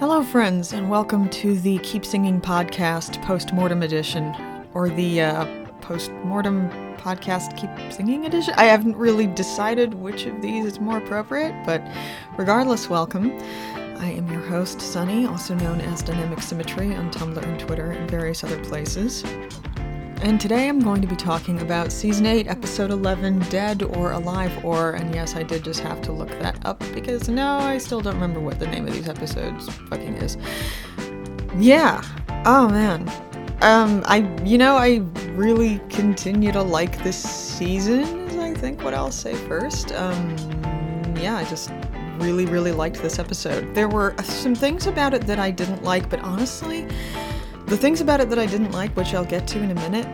Hello, friends, and welcome to the Keep Singing Podcast Post-Mortem Edition, or the uh, Post-Mortem Podcast Keep Singing Edition. I haven't really decided which of these is more appropriate, but regardless, welcome. I am your host, Sunny, also known as Dynamic Symmetry on Tumblr and Twitter and various other places. And today I'm going to be talking about Season 8, Episode 11, Dead or Alive or, and yes, I did just have to look that up because no, I still don't remember what the name of these episodes fucking is. Yeah. Oh man. Um, I, you know, I really continue to like this season, is I think what I'll say first. Um, yeah, I just really, really liked this episode. There were some things about it that I didn't like, but honestly, the things about it that I didn't like, which I'll get to in a minute,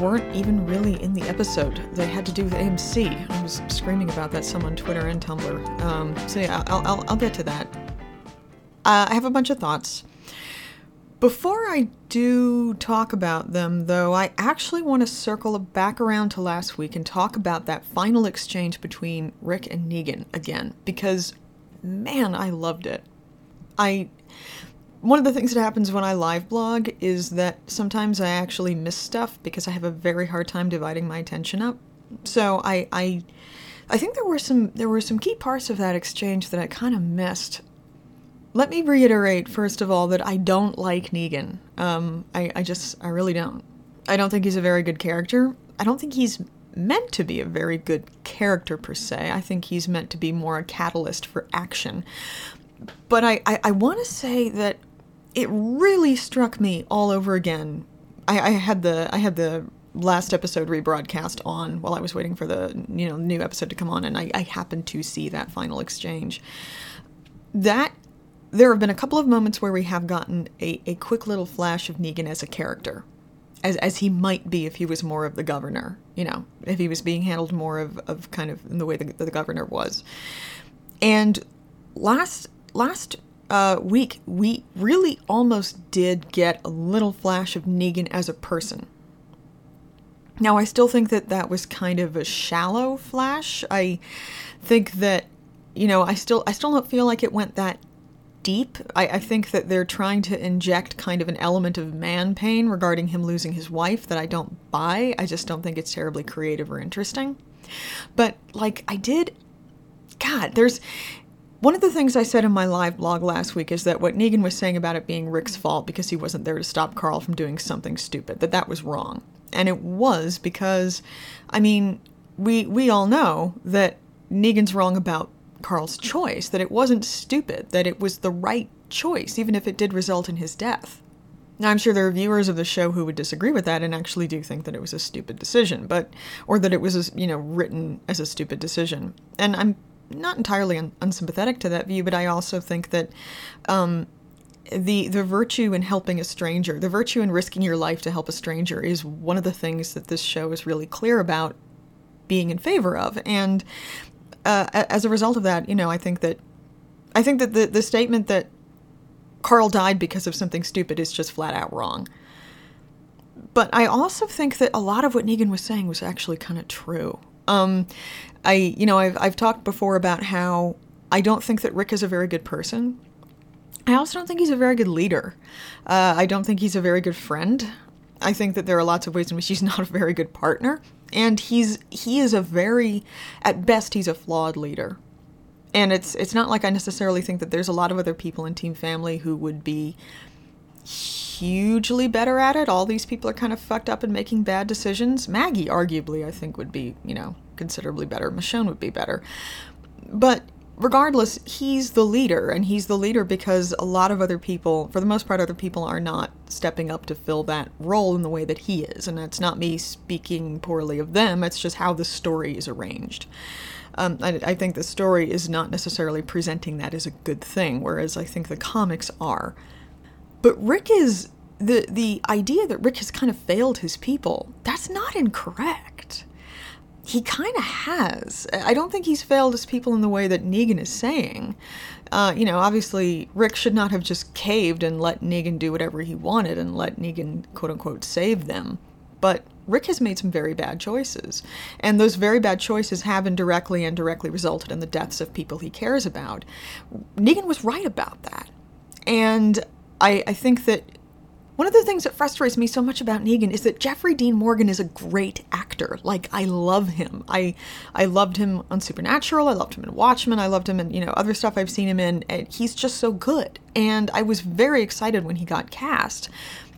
weren't even really in the episode. They had to do with AMC. I was screaming about that some on Twitter and Tumblr. Um, so yeah, I'll, I'll, I'll get to that. Uh, I have a bunch of thoughts. Before I do talk about them, though, I actually want to circle back around to last week and talk about that final exchange between Rick and Negan again, because man, I loved it. I one of the things that happens when I live blog is that sometimes I actually miss stuff because I have a very hard time dividing my attention up. So I I I think there were some there were some key parts of that exchange that I kind of missed. Let me reiterate first of all that I don't like Negan. Um, I I just I really don't. I don't think he's a very good character. I don't think he's meant to be a very good character per se. I think he's meant to be more a catalyst for action. But I, I, I want to say that it really struck me all over again. I, I had the I had the last episode rebroadcast on while I was waiting for the you know new episode to come on, and I, I happened to see that final exchange. That there have been a couple of moments where we have gotten a, a quick little flash of Negan as a character, as as he might be if he was more of the governor, you know, if he was being handled more of, of kind of in the way the, the governor was. And last last uh, week, we really almost did get a little flash of Negan as a person. Now, I still think that that was kind of a shallow flash. I think that, you know, I still, I still don't feel like it went that deep. I, I think that they're trying to inject kind of an element of man pain regarding him losing his wife that I don't buy. I just don't think it's terribly creative or interesting. But, like, I did God, there's one of the things I said in my live blog last week is that what Negan was saying about it being Rick's fault because he wasn't there to stop Carl from doing something stupid, that that was wrong. And it was because, I mean, we we all know that Negan's wrong about Carl's choice, that it wasn't stupid, that it was the right choice, even if it did result in his death. Now, I'm sure there are viewers of the show who would disagree with that and actually do think that it was a stupid decision, but or that it was, you know, written as a stupid decision. And I'm not entirely un- unsympathetic to that view, but I also think that um, the the virtue in helping a stranger, the virtue in risking your life to help a stranger, is one of the things that this show is really clear about being in favor of. And uh, as a result of that, you know, I think that I think that the the statement that Carl died because of something stupid is just flat out wrong. But I also think that a lot of what Negan was saying was actually kind of true. Um, I, you know, I've, I've talked before about how I don't think that Rick is a very good person. I also don't think he's a very good leader. Uh, I don't think he's a very good friend. I think that there are lots of ways in which he's not a very good partner, and he's he is a very, at best, he's a flawed leader. And it's it's not like I necessarily think that there's a lot of other people in Team Family who would be hugely better at it. All these people are kind of fucked up and making bad decisions. Maggie, arguably, I think would be, you know, considerably better. Michonne would be better. But regardless, he's the leader, and he's the leader because a lot of other people, for the most part, other people are not stepping up to fill that role in the way that he is. And that's not me speaking poorly of them, it's just how the story is arranged. Um, I, I think the story is not necessarily presenting that as a good thing, whereas I think the comics are. But Rick is the the idea that Rick has kind of failed his people. That's not incorrect. He kind of has. I don't think he's failed his people in the way that Negan is saying. Uh, you know, obviously, Rick should not have just caved and let Negan do whatever he wanted and let Negan, quote unquote, save them. But Rick has made some very bad choices. And those very bad choices have indirectly and directly resulted in the deaths of people he cares about. Negan was right about that. And I, I think that one of the things that frustrates me so much about Negan is that Jeffrey Dean Morgan is a great actor. Like I love him. I I loved him on Supernatural. I loved him in Watchmen. I loved him in you know other stuff I've seen him in. And he's just so good. And I was very excited when he got cast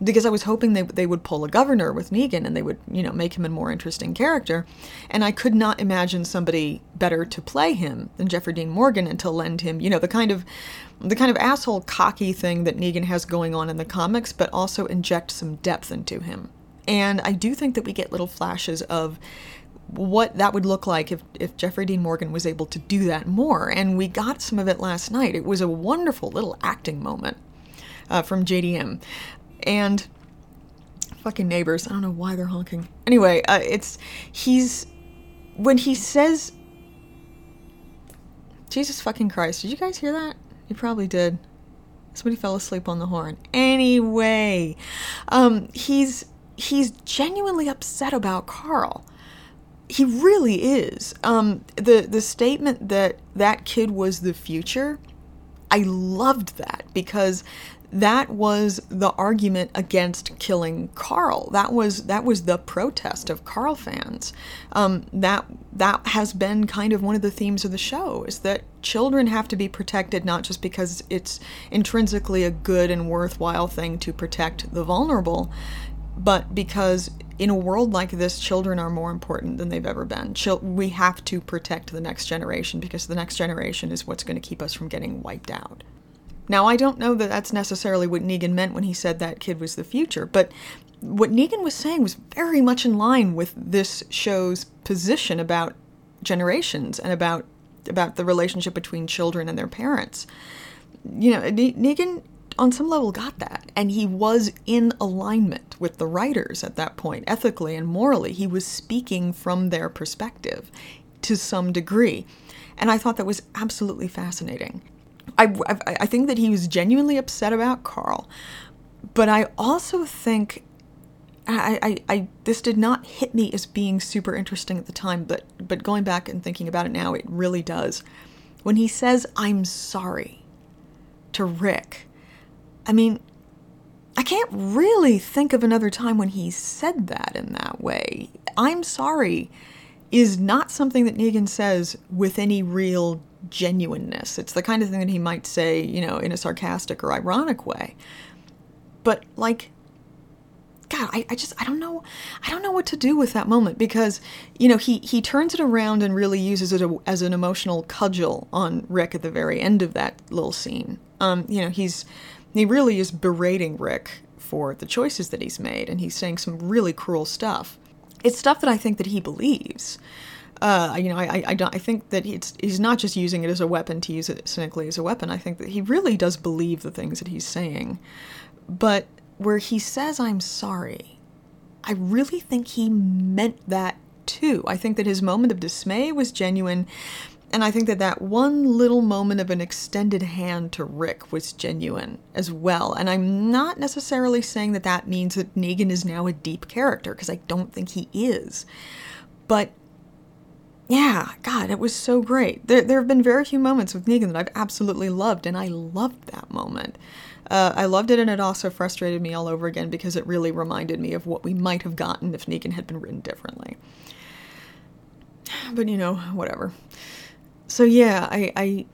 because I was hoping they they would pull a governor with Negan and they would you know make him a more interesting character. And I could not imagine somebody better to play him than Jeffrey Dean Morgan and to lend him you know the kind of the kind of asshole cocky thing that Negan has going on in the comics, but also inject some depth into him. And I do think that we get little flashes of what that would look like if, if Jeffrey Dean Morgan was able to do that more. And we got some of it last night. It was a wonderful little acting moment uh, from JDM. And fucking neighbors, I don't know why they're honking. Anyway, uh, it's, he's, when he says, Jesus fucking Christ, did you guys hear that? You probably did. Somebody fell asleep on the horn. Anyway, um, he's he's genuinely upset about Carl. He really is. Um, the the statement that that kid was the future, I loved that because that was the argument against killing Carl. That was that was the protest of Carl fans. Um, that that has been kind of one of the themes of the show is that children have to be protected not just because it's intrinsically a good and worthwhile thing to protect the vulnerable, but because in a world like this, children are more important than they've ever been. Chil- we have to protect the next generation because the next generation is what's going to keep us from getting wiped out. Now, I don't know that that's necessarily what Negan meant when he said that kid was the future, but what Negan was saying was very much in line with this show's position about generations and about about the relationship between children and their parents. You know, Negan on some level got that and he was in alignment with the writers at that point ethically and morally. He was speaking from their perspective to some degree. And i thought that was absolutely fascinating I, I, think that he was genuinely upset about Carl, but I also think I, I, I, this did not hit me as being super interesting at the time, but but going back and thinking about it now, it really does. When he says "I'm sorry" to Rick, I mean, I can't really think of another time when he said that in that way. "I'm sorry" is not something that Negan says with any real genuineness. It's the kind of thing that he might say, you know, in a sarcastic or ironic way. But like God, I, I just I don't know I don't know what to do with that moment because you know he he turns it around and really uses it as an emotional cudgel on Rick at the very end of that little scene. Um, you know he's he really is berating Rick for the choices that he's made and he's saying some really cruel stuff. It's stuff that I think that he believes uh, you know, I, I, don't, I think that he's, he's not just using it as a weapon to use it cynically as a weapon. I think that he really does believe the things that he's saying. But where he says, I'm sorry, I really think he meant that too. I think that his moment of dismay was genuine. And I think that that one little moment of an extended hand to Rick was genuine as well. And I'm not necessarily saying that that means that Negan is now a deep character, because I don't think he is. But yeah, God, it was so great. There, there have been very few moments with Negan that I've absolutely loved, and I loved that moment. Uh, I loved it, and it also frustrated me all over again because it really reminded me of what we might have gotten if Negan had been written differently. But you know, whatever. So yeah, I I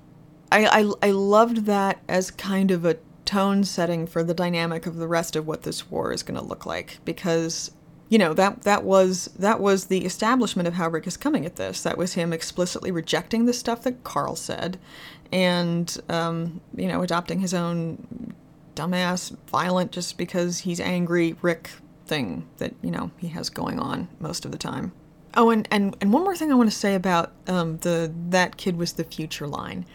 I I, I loved that as kind of a tone setting for the dynamic of the rest of what this war is going to look like because you know that that was that was the establishment of how Rick is coming at this. That was him explicitly rejecting the stuff that Carl said, and um, you know adopting his own dumbass, violent, just because he's angry Rick thing that you know he has going on most of the time. Oh, and and, and one more thing I want to say about um, the that kid was the future line.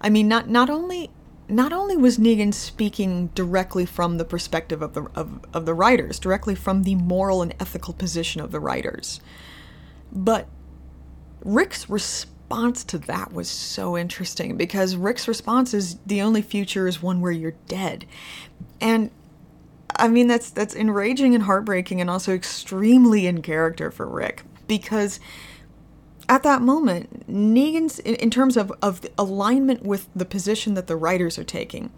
I mean, not not only not only was Negan speaking directly from the perspective of the of, of the writers, directly from the moral and ethical position of the writers, but Rick's response to that was so interesting because Rick's response is the only future is one where you're dead. And I mean that's that's enraging and heartbreaking and also extremely in character for Rick because at that moment, Negan's, in, in terms of, of alignment with the position that the writers are taking,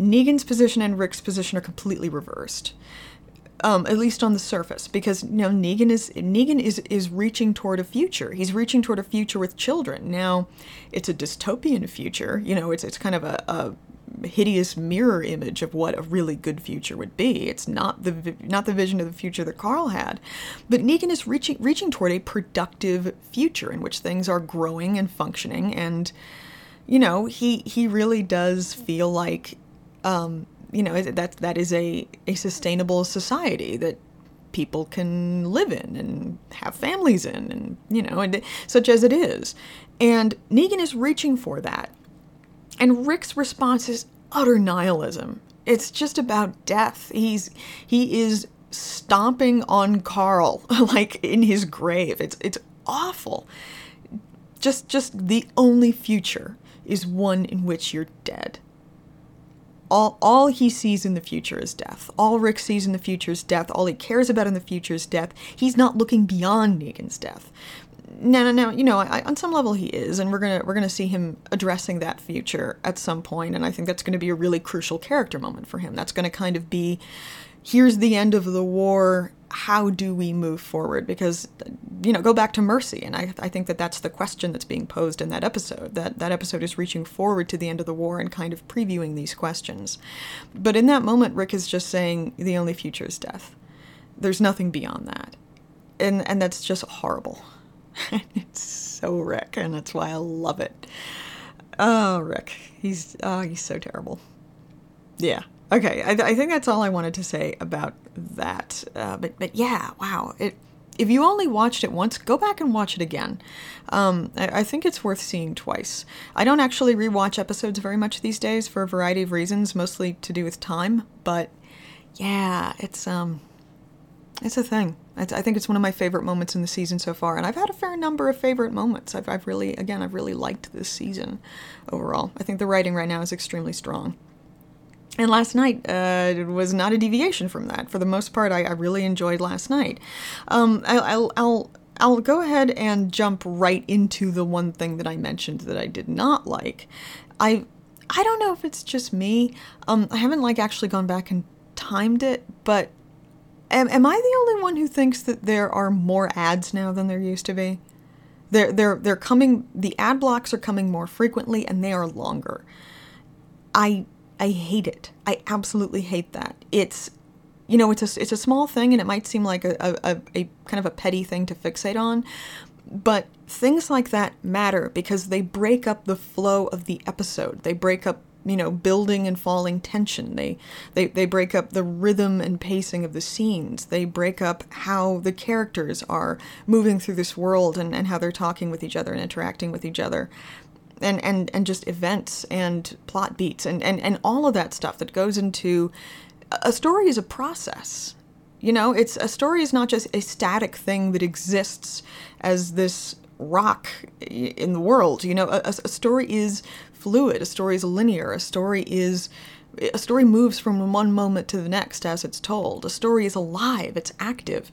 Negan's position and Rick's position are completely reversed. Um, at least on the surface, because you know Negan is Negan is is reaching toward a future. He's reaching toward a future with children. Now, it's a dystopian future. You know, it's it's kind of a, a hideous mirror image of what a really good future would be. It's not the not the vision of the future that Carl had, but Negan is reaching reaching toward a productive future in which things are growing and functioning, and you know he he really does feel like um, you know that that is a a sustainable society that people can live in and have families in and you know and such as it is. And negan is reaching for that and rick's response is utter nihilism it's just about death he's he is stomping on carl like in his grave it's it's awful just just the only future is one in which you're dead all, all he sees in the future is death. All Rick sees in the future is death. All he cares about in the future is death. He's not looking beyond Negan's death. No, no, no. You know, I, on some level he is, and we're gonna we're gonna see him addressing that future at some point, and I think that's to be a really crucial character moment for him. That's to kind of be, here's the end of the war how do we move forward? Because, you know, go back to mercy. And I, I think that that's the question that's being posed in that episode. That, that episode is reaching forward to the end of the war and kind of previewing these questions. But in that moment, Rick is just saying the only future is death. There's nothing beyond that. And, and that's just horrible. it's so Rick, and that's why I love it. Oh, Rick. He's, oh, he's so terrible. Yeah. Okay, I, I, think that's all I wanted to say about that. Uh, but but yeah, wow. It if you only watched it once, go back and watch it again. Um, I, I, think it's worth seeing twice. I don't actually rewatch episodes very much these days for a variety of reasons, mostly to do with time. But yeah, it's um, it's a thing. I think it's one of my favorite moments in the season so far, and I've had a fair number of favorite moments. I've, I've really, again, I've really liked this season overall. I think the writing right now is extremely strong. And last night uh, was not a deviation from that. For the most part, I, I really enjoyed last night. Um, I, I'll, I'll, I'll go ahead and jump right into the one thing that I mentioned that I did not like. I I don't know if it's just me. Um, I haven't like actually gone back and timed it, but am, am I the only one who thinks that there are more ads now than there used to be? They're they're they're coming. The ad blocks are coming more frequently, and they are longer. I I hate it. I absolutely hate that. It's you know, it's a it's a small thing and it might seem like a, a, a kind of a petty thing to fixate on, but things like that matter because they break up the flow of the episode. They break up you know building and falling tension. They, they they break up the rhythm and pacing of the scenes. They break up how the characters are moving through this world and, and how they're talking with each other and interacting with each other. And and and just events and plot beats and and and all of that stuff that goes into a story is a process. You know it's a story is not just a static thing that exists as this rock in the world. You know a, a story is fluid a story is linear a story is a story moves from one moment to the next as it's told a story is alive it's active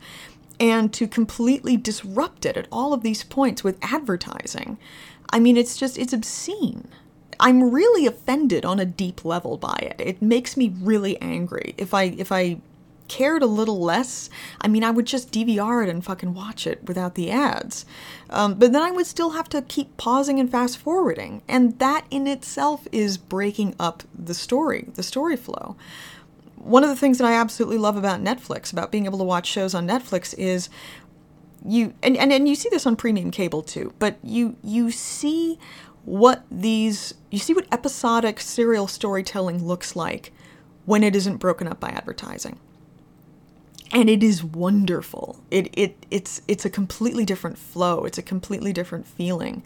and to completely disrupt it at all of these points with advertising I mean, it's just, it's obscene. I'm really offended on a deep level by it. It makes me really angry. If I, if I cared a little less, I mean, I would just DVR it and fucking watch it without the ads. Um, but then I would still have to keep pausing and fast forwarding. And that in itself is breaking up the story, the story flow. One of the things that I absolutely love about Netflix, about being able to watch shows on Netflix, is you and, and and you see this on premium cable too but you you see what these you see what episodic serial storytelling looks like when it isn't broken up by advertising and it is wonderful. It it it's it's a completely different flow. It's a completely different feeling.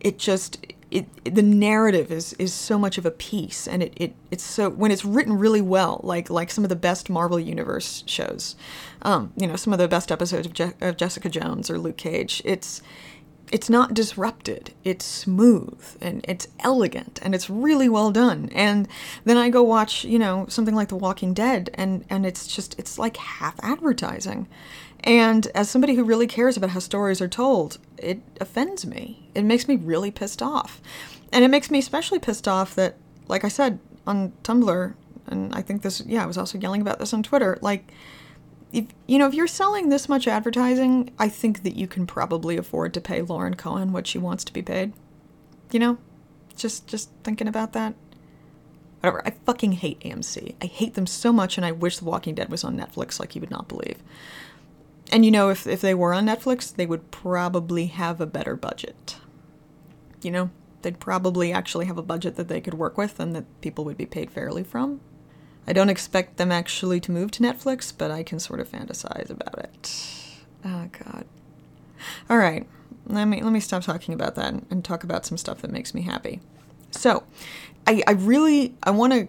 It just it, the narrative is is so much of a piece. And it, it it's so when it's written really well like like some of the best marvel universe shows um, you know some of the best episodes of, Je- of jessica jones or luke cage it's it's not disrupted it's smooth and it's elegant and it's really well done and then i go watch you know something like the walking dead and and it's just it's like half advertising and as somebody who really cares about how stories are told, it offends me. It makes me really pissed off. And it makes me especially pissed off that, like I said, on Tumblr, and I think this, yeah, I was also yelling about this on Twitter. Like, if you know, if you're selling this much advertising, I think that you can probably afford to pay Lauren Cohan what she wants to be paid. You know, just just thinking about that. Whatever. I fucking hate AMC. I hate them so much, and I wish The Walking Dead was on Netflix, like you would not believe. And you know, if if they were on Netflix, they would probably have a better budget. You know, they'd probably actually have a budget that they could work with and that people would be paid fairly from. I don't expect them actually to move to Netflix, but I can sort of fantasize about it. Oh god. All right. Let me let me stop talking about that and, talk about some stuff that makes me happy. So, I I really I want to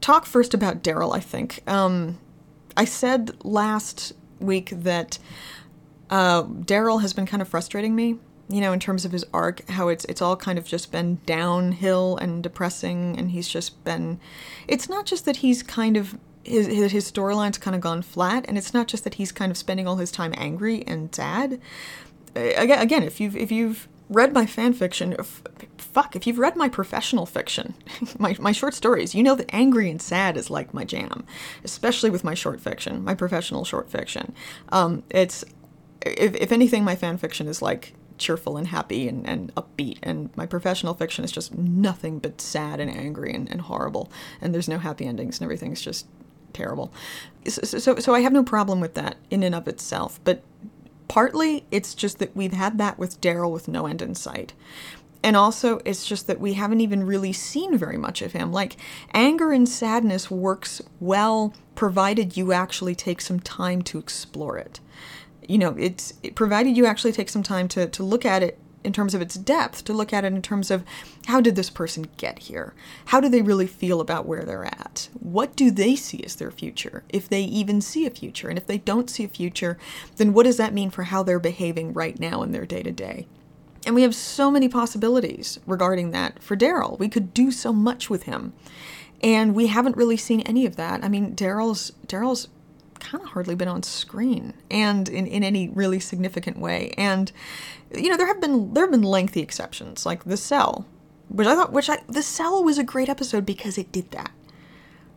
talk first about Daryl, I think. Um I said last week that uh, Daryl has been kind of frustrating me you know, in terms of his arc, how it's it's all kind of just been downhill and depressing, and he's just been. It's not just that he's kind of his his, storyline's kind of gone flat, and it's not just that he's kind of spending all his time angry and sad. Again, again, if you've if you've read my fan fiction, fuck, if you've read my professional fiction, my my short stories, you know that angry and sad is like my jam, especially with my short fiction, my professional short fiction. Um, it's if if anything, my fan fiction is like cheerful and happy and, and upbeat. And my professional fiction is just nothing but sad and angry and, and horrible. And there's no happy endings and everything's just terrible. So, so, so I have no problem with that in and of itself. But partly it's just that we've had that with Daryl with no end in sight. And also, it's just that we haven't even really seen very much of him. Like, anger and sadness works well provided you actually take some time to explore it you know, it's it, provided you actually take some time to, to look at it in terms of its depth, to look at it in terms of how did this person get here? How do they really feel about where they're at? What do they see as their future, if they even see a future? And if they don't see a future, then what does that mean for how they're behaving right now in their day to day? And we have so many possibilities regarding that for Daryl. We could do so much with him. And we haven't really seen any of that. I mean, Daryl's Daryl's kind of hardly been on screen and in, in any really significant way. And you know, there have been there have been lengthy exceptions, like The Cell, which I thought which I The Cell was a great episode because it did that.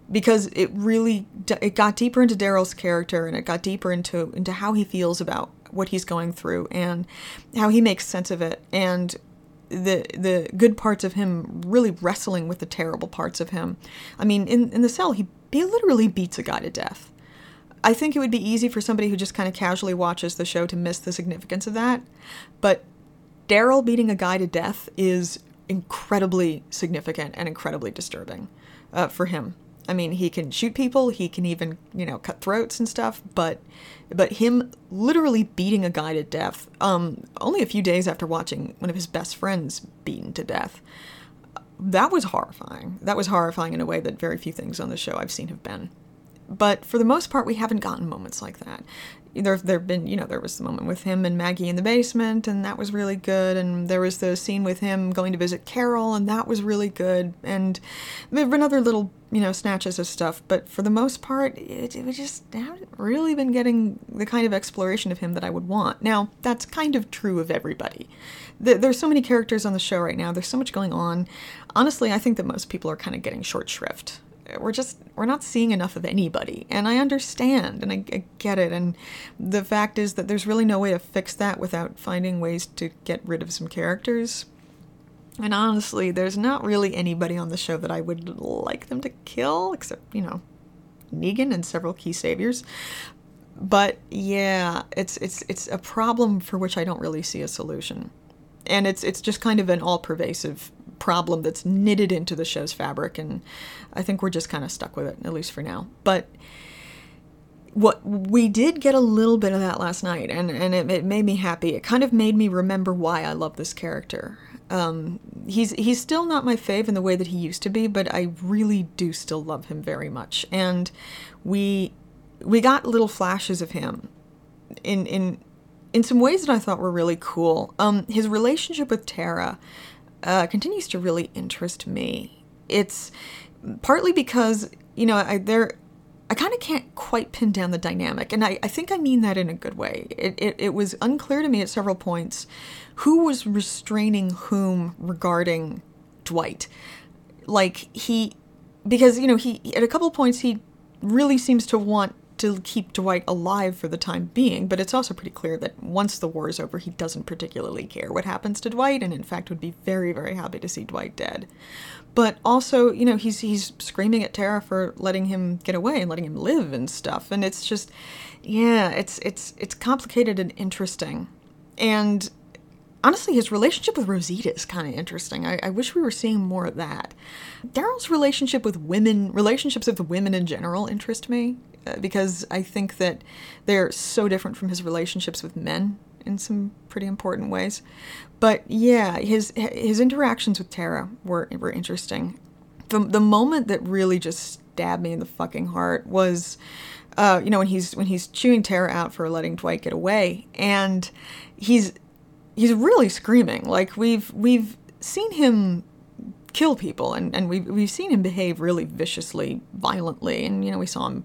Because it really it got deeper into Daryl's character and it got deeper into into how he feels about what he's going through and how he makes sense of it and the the good parts of him really wrestling with the terrible parts of him. I mean, in in the cell, he he literally beats a guy to death. I think it would be easy for somebody who just kind of casually watches the show to miss the significance of that. But Daryl beating a guy to death is incredibly significant and incredibly disturbing uh, for him. I mean, he can shoot people, he can even, you know, cut throats and stuff, but but him literally beating a guy to death um only a few days after watching one of his best friends beaten to death. That was horrifying. That was horrifying in a way that very few things on the show I've seen have been but for the most part, we haven't gotten moments like that. There, there've been, you know, there was the moment with him and Maggie in the basement, and that was really good. And there was the scene with him going to visit Carol, and that was really good. And there've been other little, you know, snatches of stuff, but for the most part, it, it just haven't really been getting the kind of exploration of him that I would want. Now, that's kind of true of everybody. There's so many characters on the show right now. There's so much going on. Honestly, I think that most people are kind of getting short shrift we're just we're not seeing enough of anybody. And i understand and I, I, get it. And the fact is that there's really no way to fix that without finding ways to get rid of some characters. And honestly there's not really anybody on the show that i would like them to kill except you know negan and several key saviors. But yeah it's it's it's a problem for which i don't really see a solution. And it's it's just kind of an all pervasive problem that's knitted into the show's fabric, and I think we're just kind of stuck with it, at least for now. But what we did get a little bit of that last night, and, and it, it made me happy. It kind of made me remember why I love this character. Um, he's he's still not my fave in the way that he used to be, but I really do still love him very much. And we we got little flashes of him in in in some ways that I thought were really cool. Um, his relationship with Tara uh, continues to really interest me. It's partly because you know I I kind of can't quite pin down the dynamic, and I, I think I mean that in a good way. It, it it was unclear to me at several points who was restraining whom regarding Dwight. Like he because you know he at a couple points he really seems to want to keep Dwight alive for the time being, but it's also pretty clear that once the war is over, he doesn't particularly care what happens to Dwight, and in fact would be very, very happy to see Dwight dead. But also, you know, he's he's screaming at Tara for letting him get away and letting him live and stuff, and it's just, yeah, it's it's it's complicated and interesting, and honestly, his relationship with Rosita is kind of interesting. I, I, wish we were seeing more of that. Daryl's relationship with women, relationships with women in general, interest me because I think that they're so different from his relationships with men in some pretty important ways. But yeah, his his interactions with Tara were were interesting. The the moment that really just stabbed me in the fucking heart was. Uh, you know when he's when he's chewing Tara out for letting Dwight get away, and he's he's really screaming. Like we've we've seen him kill people and, and we've we've seen him behave really viciously, violently, and you know, we saw him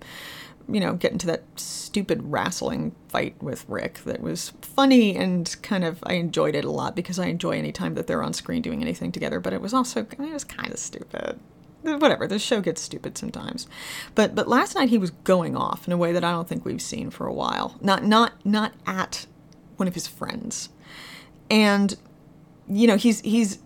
you know, get into that stupid wrestling fight with Rick that was funny and kind of I enjoyed it a lot because I enjoy any time that they're on screen doing anything together, but it was also I mean, it was kind of stupid. Whatever, the show gets stupid sometimes. But but last night he was going off in a way that I don't think we've seen for a while. Not not not at one of his friends and you know he's he's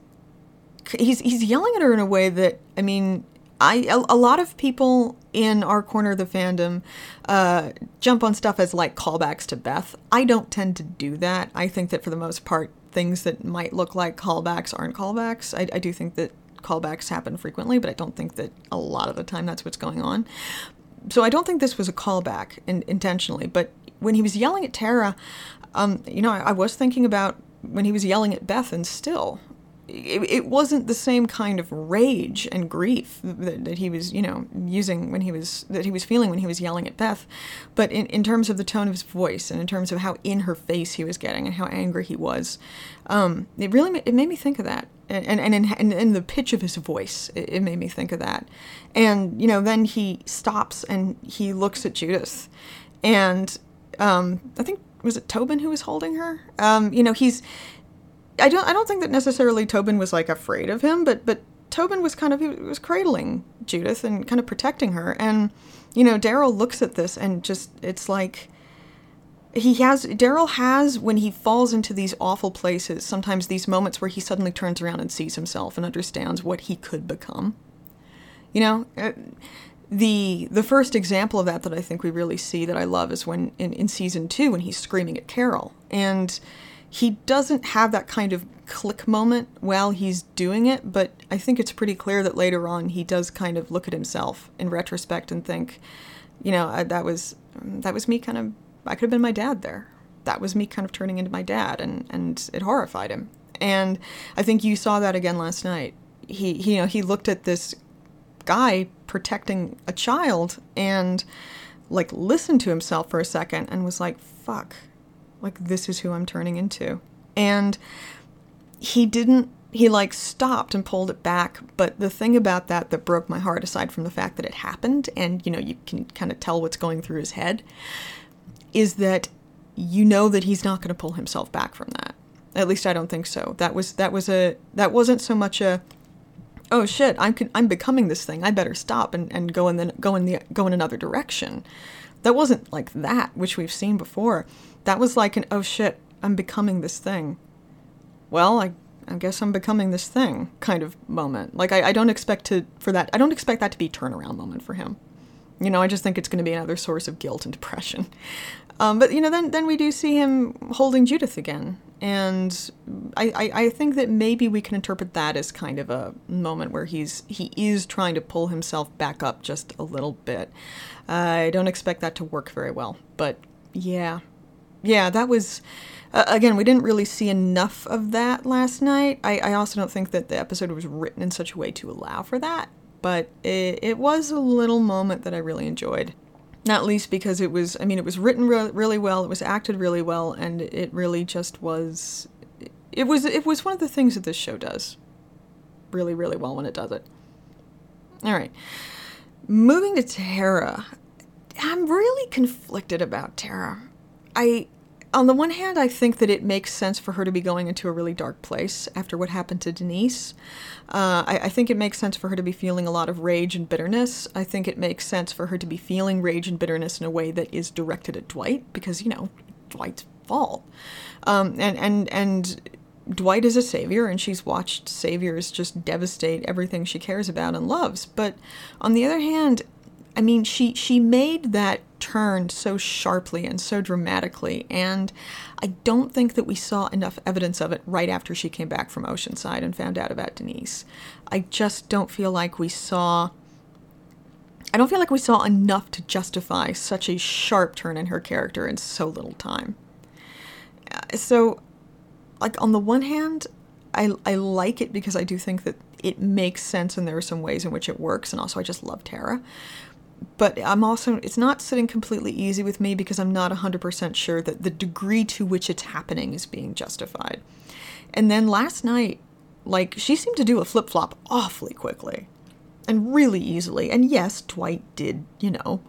he's he's yelling at her in a way that I mean I a, a lot of people in our corner of the fandom uh, jump on stuff as like callbacks to Beth. I don't tend to do that. I think that for the most part, things that might look like callbacks aren't callbacks. I, I do think that callbacks happen frequently, but I don't think that a lot of the time that's what's going on. So I don't think this was a callback in, intentionally. But when he was yelling at Tara, um, you know, I, I was thinking about when he was yelling at Beth and still. It, it wasn't the same kind of rage and grief that, that, he was, you know, using when he was that he was feeling when he was yelling at Beth, but in, in terms of the tone of his voice and in terms of how in her face he was getting and how angry he was, um, it really it made me think of that, and and in, in the pitch of his voice, it, it made me think of that, and you know, then he stops and he looks at Judith, and um, I think was it Tobin who was holding her? Um, you know, he's I don't I don't think that necessarily Tobin was like afraid of him, but but Tobin was kind of he was cradling Judith and kind of protecting her, and you know Daryl looks at this and just it's like he has Daryl has when he falls into these awful places sometimes these moments where he suddenly turns around and sees himself and understands what he could become. You know, uh, the the first example of that that I think we really see that I love is when in, in season two when he's screaming at Carol and he doesn't have that kind of click moment while he's doing it, but I think it's pretty clear that later on he does kind of look at himself in retrospect and think, you know, I, that was mm, that was me kind of I could have been my dad there. That was me kind of turning into my dad and and it horrified him. And I think you saw that again last night. He, he you know, he looked at this guy protecting a child and like listened to himself for a second and was like, fuck, like this is who I'm turning into. And he didn't, he like stopped and pulled it back. But the thing about that that broke my heart, aside from the fact that it happened and you know, you can kind of tell what's going through his head, is that you know that he's not going to pull himself back from that. At least I don't think so. That was that was a that wasn't so much a oh shit, I'm I'm becoming this thing. I better stop and, and go in the go in the go in another direction. That wasn't like that, which we've seen before. That was like an oh shit, I'm becoming this thing. Well, I I guess I'm becoming this thing kind of moment. Like I, I don't expect to for that I don't expect that to be turnaround moment for him. You know, I just think it's going to be another source of guilt and depression. Um, but you know, then then we do see him holding Judith again, and I, I, I think that maybe we can interpret that as kind of a moment where he's he is trying to pull himself back up just a little bit. I don't expect that to work very well, but yeah, yeah, that was. Uh, again, we didn't really see enough of that last night. I, I also don't think that the episode was written in such a way to allow for that, but it, it was a little moment that I really enjoyed not least because it was i mean it was written re- really well it was acted really well and it really just was it was it was one of the things that this show does really really well when it does it. All right moving to tara i'm really conflicted about tara. I on the one hand, I think that it makes sense for her to be going into a really dark place after what happened to Denise. Uh, I, I, think it makes sense for her to be feeling a lot of rage and bitterness. I think it makes sense for her to be feeling rage and bitterness in a way that is directed at Dwight because, you know, Dwight's fault. Um, and, and, and Dwight is a savior, and she's watched saviors just devastate everything she cares about and loves. But on the other hand, I mean, she she made that turn so sharply and so dramatically, and I don't think that we saw enough evidence of it right after she came back from Oceanside and found out about Denise. I just don't feel like we saw. I don't feel like we saw enough to justify such a sharp turn in her character in so little time. Uh, so like on the one hand, I I like it because I do think that it makes sense and there are some ways in which it works and also I just love Tara. But I'm also it's not sitting completely easy with me because I'm not 100% sure that the degree to which it's happening is being justified. And then last night like she seemed to do a flip-flop awfully quickly and really easily. And yes, Dwight did, you know,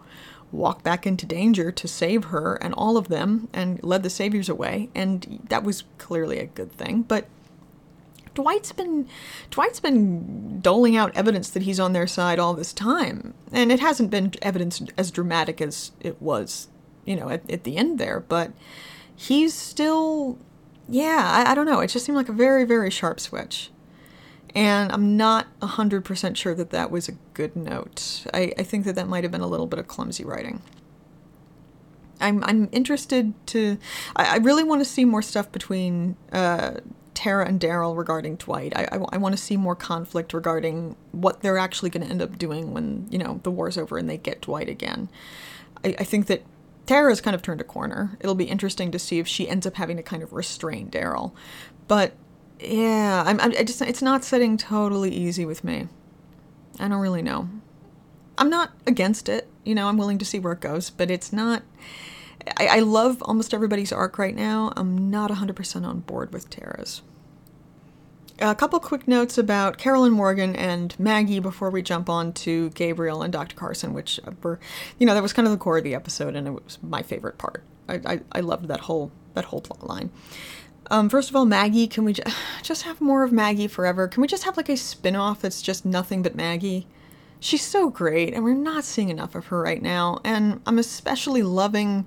walk back into danger to save her and all of them and led the saviors away and that was clearly a good thing but Dwight's been Dwight's been doling out evidence that he's on their side all this time and it hasn't been evidence as dramatic as it was you know at, at the end there but he's still yeah I, I don't know it just seemed like a very very sharp switch and I'm not 100% sure that that was a good note. I, I think that that might have been a little bit of clumsy writing. I'm, I'm interested to. I, I really want to see more stuff between uh, Tara and Daryl regarding Dwight. I, I, I want to see more conflict regarding what they're actually going to end up doing when, you know, the war's over and they get Dwight again. I, I think that Tara's kind of turned a corner. It'll be interesting to see if she ends up having to kind of restrain Daryl. But yeah, I'm, I'm I just it's not sitting totally easy with me. I don't really know. I'm not against it. You know, I'm willing to see where it goes, but it's not. I, I love almost everybody's arc right now. I'm not 100% on board with Tara's. A couple quick notes about Carolyn Morgan and Maggie before we jump on to Gabriel and Dr. Carson, which were, you know, that was kind of the core of the episode, and it was my favorite part. I, I, I loved that whole that whole plot line. Um, first of all, Maggie, can we just have more of Maggie forever? Can we just have like a spin off that's just nothing but Maggie? She's so great, and we're not seeing enough of her right now. And I'm especially loving.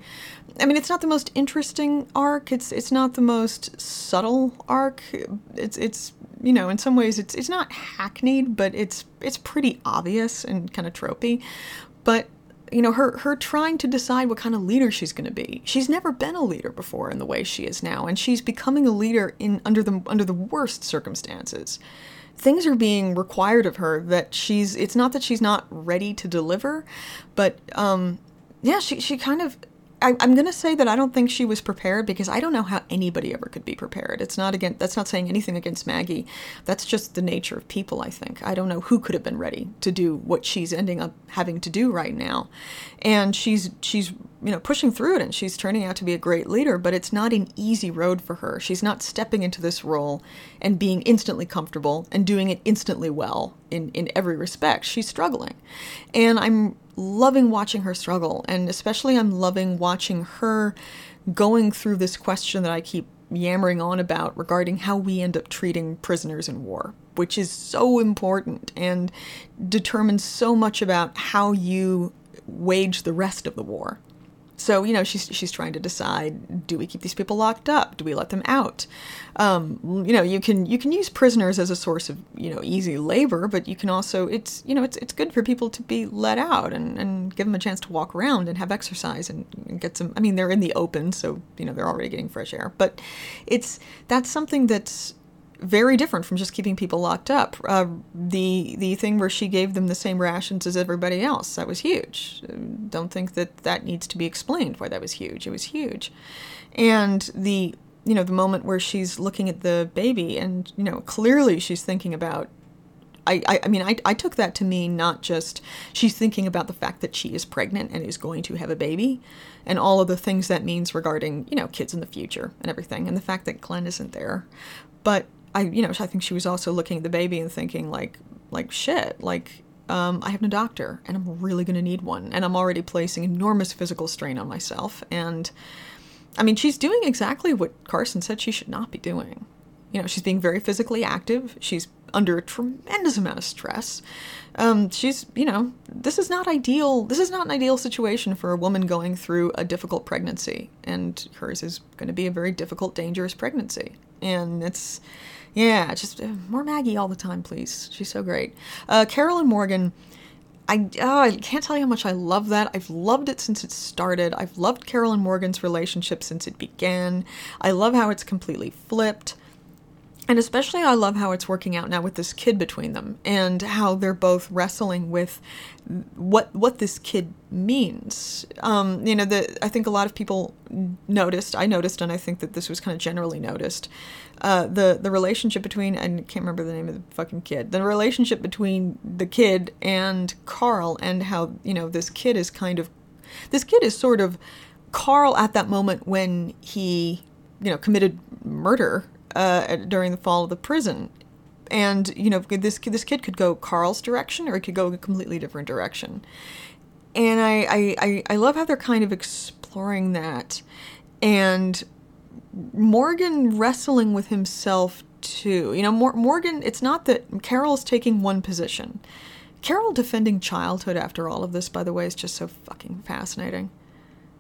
I mean, it's not the most interesting arc. It's it's not the most subtle arc. It's it's you know in some ways it's it's not hackneyed, but it's it's pretty obvious and kind of tropey. But you know her her trying to decide what kind of leader she's going to be. She's never been a leader before in the way she is now, and she's becoming a leader in under the under the worst circumstances. Things are being required of her that she's. It's not that she's not ready to deliver, but um, yeah, she she kind of I, am gonna say that I don't think she was prepared because I don't know how anybody ever could be prepared. It's not again. That's not saying anything against Maggie. That's just the nature of people. I think I don't know who could have been ready to do what she's ending up having to do right now, and she's she's you know pushing through it and she's turning out to be a great leader. But it's not an easy road for her. She's not stepping into this role and being instantly comfortable and doing it instantly well in in every respect. She's struggling, and I'm loving watching her struggle, and especially I'm loving watching her going through this question that I keep yammering on about regarding how we end up treating prisoners in war, which is so important and determines so much about how you wage the rest of the war. So you know she's she's trying to decide: do we keep these people locked up? Do we let them out? Um, you know, you can you can use prisoners as a source of you know easy labor, but you can also it's you know it's it's good for people to be let out and, and give them a chance to walk around and have exercise and, and get some. I mean, they're in the open, so you know they're already getting fresh air, but it's that's something that's very different from just keeping people locked up. Uh, the the thing where she gave them the same rations as everybody else that was huge. Don't think that that needs to be explained why that was huge. It was huge, and the you know the moment where she's looking at the baby and you know clearly she's thinking about. I, I, I mean, I, I took that to mean not just she's thinking about the fact that she is pregnant and is going to have a baby, and all of the things that means regarding, you know, kids in the future and everything, and the fact that Glenn isn't there. But I, you know, I think she was also looking at the baby and thinking like, like shit, like um, I have no doctor and I'm really going to need one. And I'm already placing enormous physical strain on myself. And I mean, she's doing exactly what Carson said she should not be doing. You know, she's being very physically active. She's under a tremendous amount of stress. Um, she's, you know, this is not ideal. This is not an ideal situation for a woman going through a difficult pregnancy. And hers is going to be a very difficult, dangerous pregnancy. And it's, yeah, just uh, more Maggie all the time, please. She's so great. Uh, Carol and Morgan. I, oh, I can't tell you how much I love that. I've loved it since it started. I've loved Carol and Morgan's relationship since it began. I love how it's completely flipped. And especially, I love how it's working out now with this kid between them, and how they're both wrestling with what what this kid means. Um, you know, the I think a lot of people noticed. I noticed, and I think that this was kind of generally noticed. Uh, the the relationship between and I can't remember the name of the fucking kid. The relationship between the kid and Carl, and how you know this kid is kind of this kid is sort of Carl at that moment when he you know committed murder uh, during the fall of the prison. And you know, this this kid could go Carl's direction, or he could go a completely different direction. And I, I, I love how they're kind of exploring that, and Morgan wrestling with himself too. You know, Mor- Morgan. It's not that Carol's taking one position. Carol defending childhood after all of this, by the way, is just so fucking fascinating.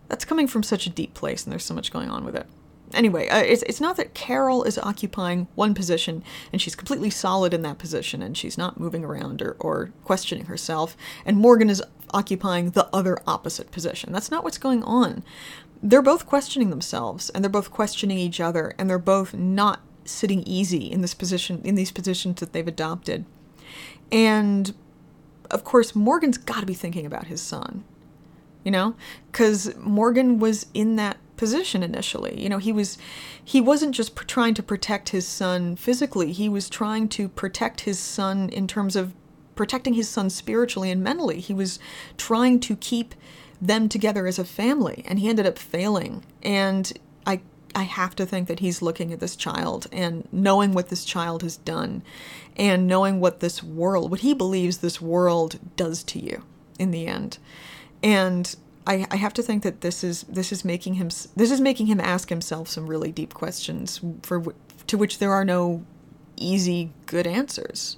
That's coming from such a deep place, and there's so much going on with it anyway, uh, it's, it's not that Carol is occupying one position and she's completely solid in that position and she's not moving around or, or questioning herself, and Morgan is occupying the other opposite position. That's not what's going on. They're both questioning themselves and they're both questioning each other and they're both not sitting easy in this position in these positions that they've adopted. And of course, Morgan's got to be thinking about his son. You know, cuz Morgan was in that position initially. You know, he was he wasn't just pr- trying to protect his son physically. He was trying to protect his son in terms of protecting his son spiritually and mentally. He was trying to keep them together as a family, and he ended up failing. And I I have to think that he's looking at this child and knowing what this child has done and knowing what this world, what he believes this world does to you in the end. And I, I have to think that this is this is making him this is making him ask himself some really deep questions for to which there are no easy good answers.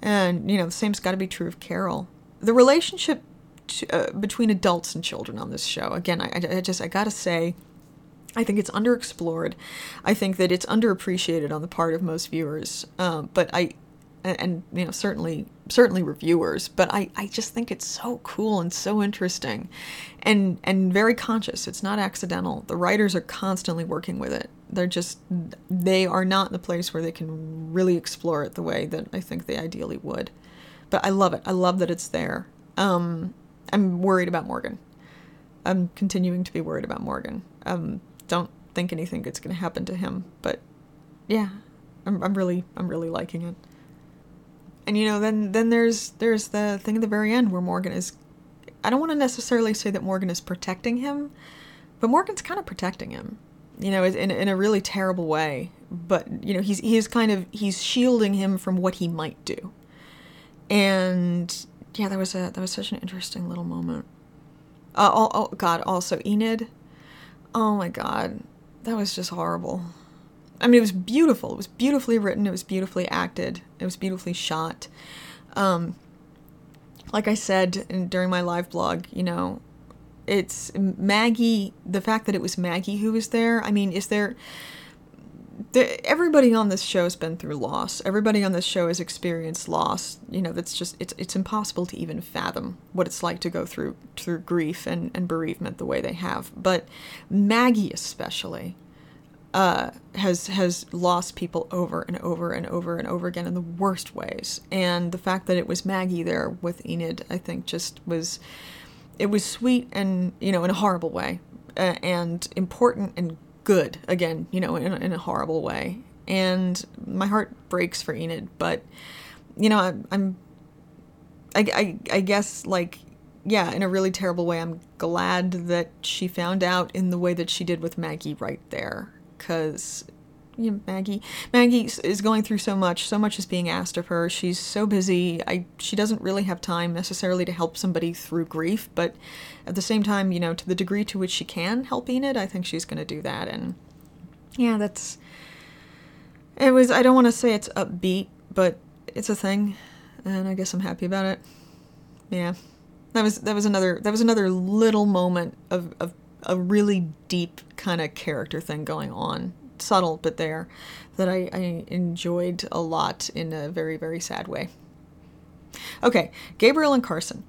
And you know the same's got to be true of Carol. The relationship to, uh, between adults and children on this show. Again, I, I just I gotta say, I think it's underexplored. I think that it's underappreciated on the part of most viewers. Um, but I and, you know certainly certainly reviewers but I, I just think it's so cool and so interesting and and very conscious. It's not accidental. The writers are constantly working with it. They're just they are not in the place where they can really explore it the way that i think they ideally would. But i love it. I love that it's there. Um, i'm worried about morgan. I'm continuing to be worried about morgan. Um, don't think anything good's going to happen to him but yeah I'm, I'm really i'm really liking it and you know, then then there's there's the thing at the very end where Morgan is I don't want to necessarily say that Morgan is protecting him, but Morgan's kind of protecting him. You know, in in a really terrible way, but you know, he's he's kind of he's shielding him from what he might do. And yeah, that was a that was such an interesting little moment. Uh, oh, oh God! Also, Enid. Oh my God, that was just horrible. I mean, it was beautiful. It was beautifully written. It was beautifully acted. It was beautifully shot. Um, like I said in, during my live blog, you know, it's Maggie. The fact that it was Maggie who was there. I mean, is there? The, everybody on this show has been through loss. Everybody on this show has experienced loss. You know, that's just it's it's impossible to even fathom what it's like to go through through grief and, and bereavement the way they have. But Maggie especially, uh, has has lost people over and over and over and over again in the worst ways. And the fact that it was Maggie there with Enid, I think, just was it was sweet and you know in a horrible way, uh, and important and good again, you know, in a, in a horrible way. And my heart breaks for Enid, but you know, I, I'm I, I, I guess like yeah, in a really terrible way, I'm glad that she found out in the way that she did with Maggie right there because you know, Maggie. Maggie is going through so much. So much is being asked of her. She's so busy. I she doesn't really have time necessarily to help somebody through grief. But at the same time, you know, to the degree to which she can help Enid, I think she's going to do that. And yeah, that's. It was. I don't want to say it's upbeat, but it's a thing, and I guess I'm happy about it. Yeah, that was that was another that was another little moment of of a really deep kind of character thing going on subtle but there that I, I enjoyed a lot in a very very sad way okay gabriel and carson